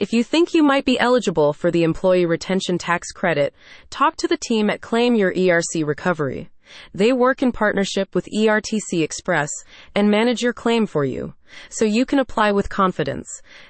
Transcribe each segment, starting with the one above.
If you think you might be eligible for the Employee Retention Tax Credit, talk to the team at Claim Your ERC Recovery. They work in partnership with ERTC Express and manage your claim for you, so you can apply with confidence.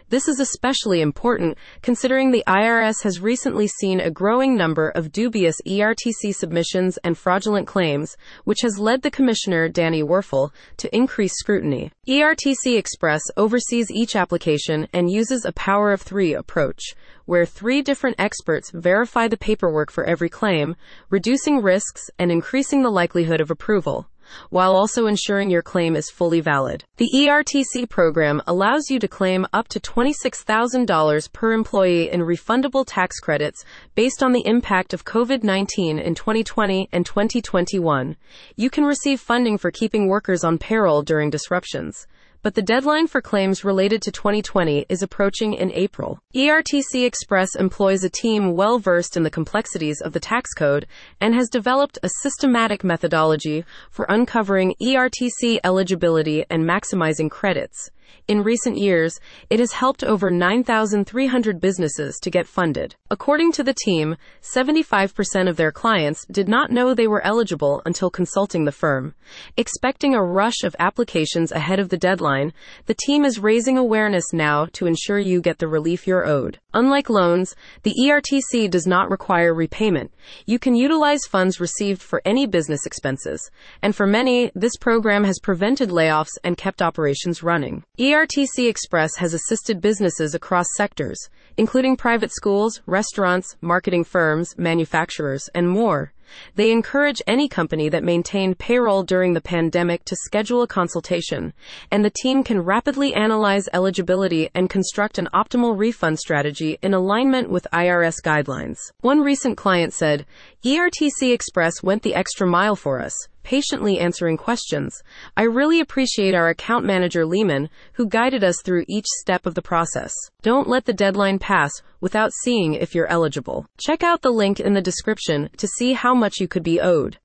This is especially important considering the IRS has recently seen a growing number of dubious ERTC submissions and fraudulent claims, which has led the Commissioner, Danny Werfel, to increase scrutiny. ERTC Express oversees each application and uses a power of three approach, where three different experts verify the paperwork for every claim, reducing risks and increasing the likelihood of approval while also ensuring your claim is fully valid. The ERTC program allows you to claim up to $26,000 per employee in refundable tax credits based on the impact of COVID 19 in 2020 and 2021. You can receive funding for keeping workers on payroll during disruptions but the deadline for claims related to 2020 is approaching in April. ERTC Express employs a team well versed in the complexities of the tax code and has developed a systematic methodology for uncovering ERTC eligibility and maximizing credits. In recent years, it has helped over 9,300 businesses to get funded. According to the team, 75% of their clients did not know they were eligible until consulting the firm. Expecting a rush of applications ahead of the deadline, the team is raising awareness now to ensure you get the relief you're owed. Unlike loans, the ERTC does not require repayment. You can utilize funds received for any business expenses, and for many, this program has prevented layoffs and kept operations running. ERTC Express has assisted businesses across sectors, including private schools, restaurants, marketing firms, manufacturers, and more. They encourage any company that maintained payroll during the pandemic to schedule a consultation, and the team can rapidly analyze eligibility and construct an optimal refund strategy in alignment with IRS guidelines. One recent client said, ERTC Express went the extra mile for us, patiently answering questions. I really appreciate our account manager Lehman, who guided us through each step of the process. Don't let the deadline pass without seeing if you're eligible. Check out the link in the description to see how much you could be owed.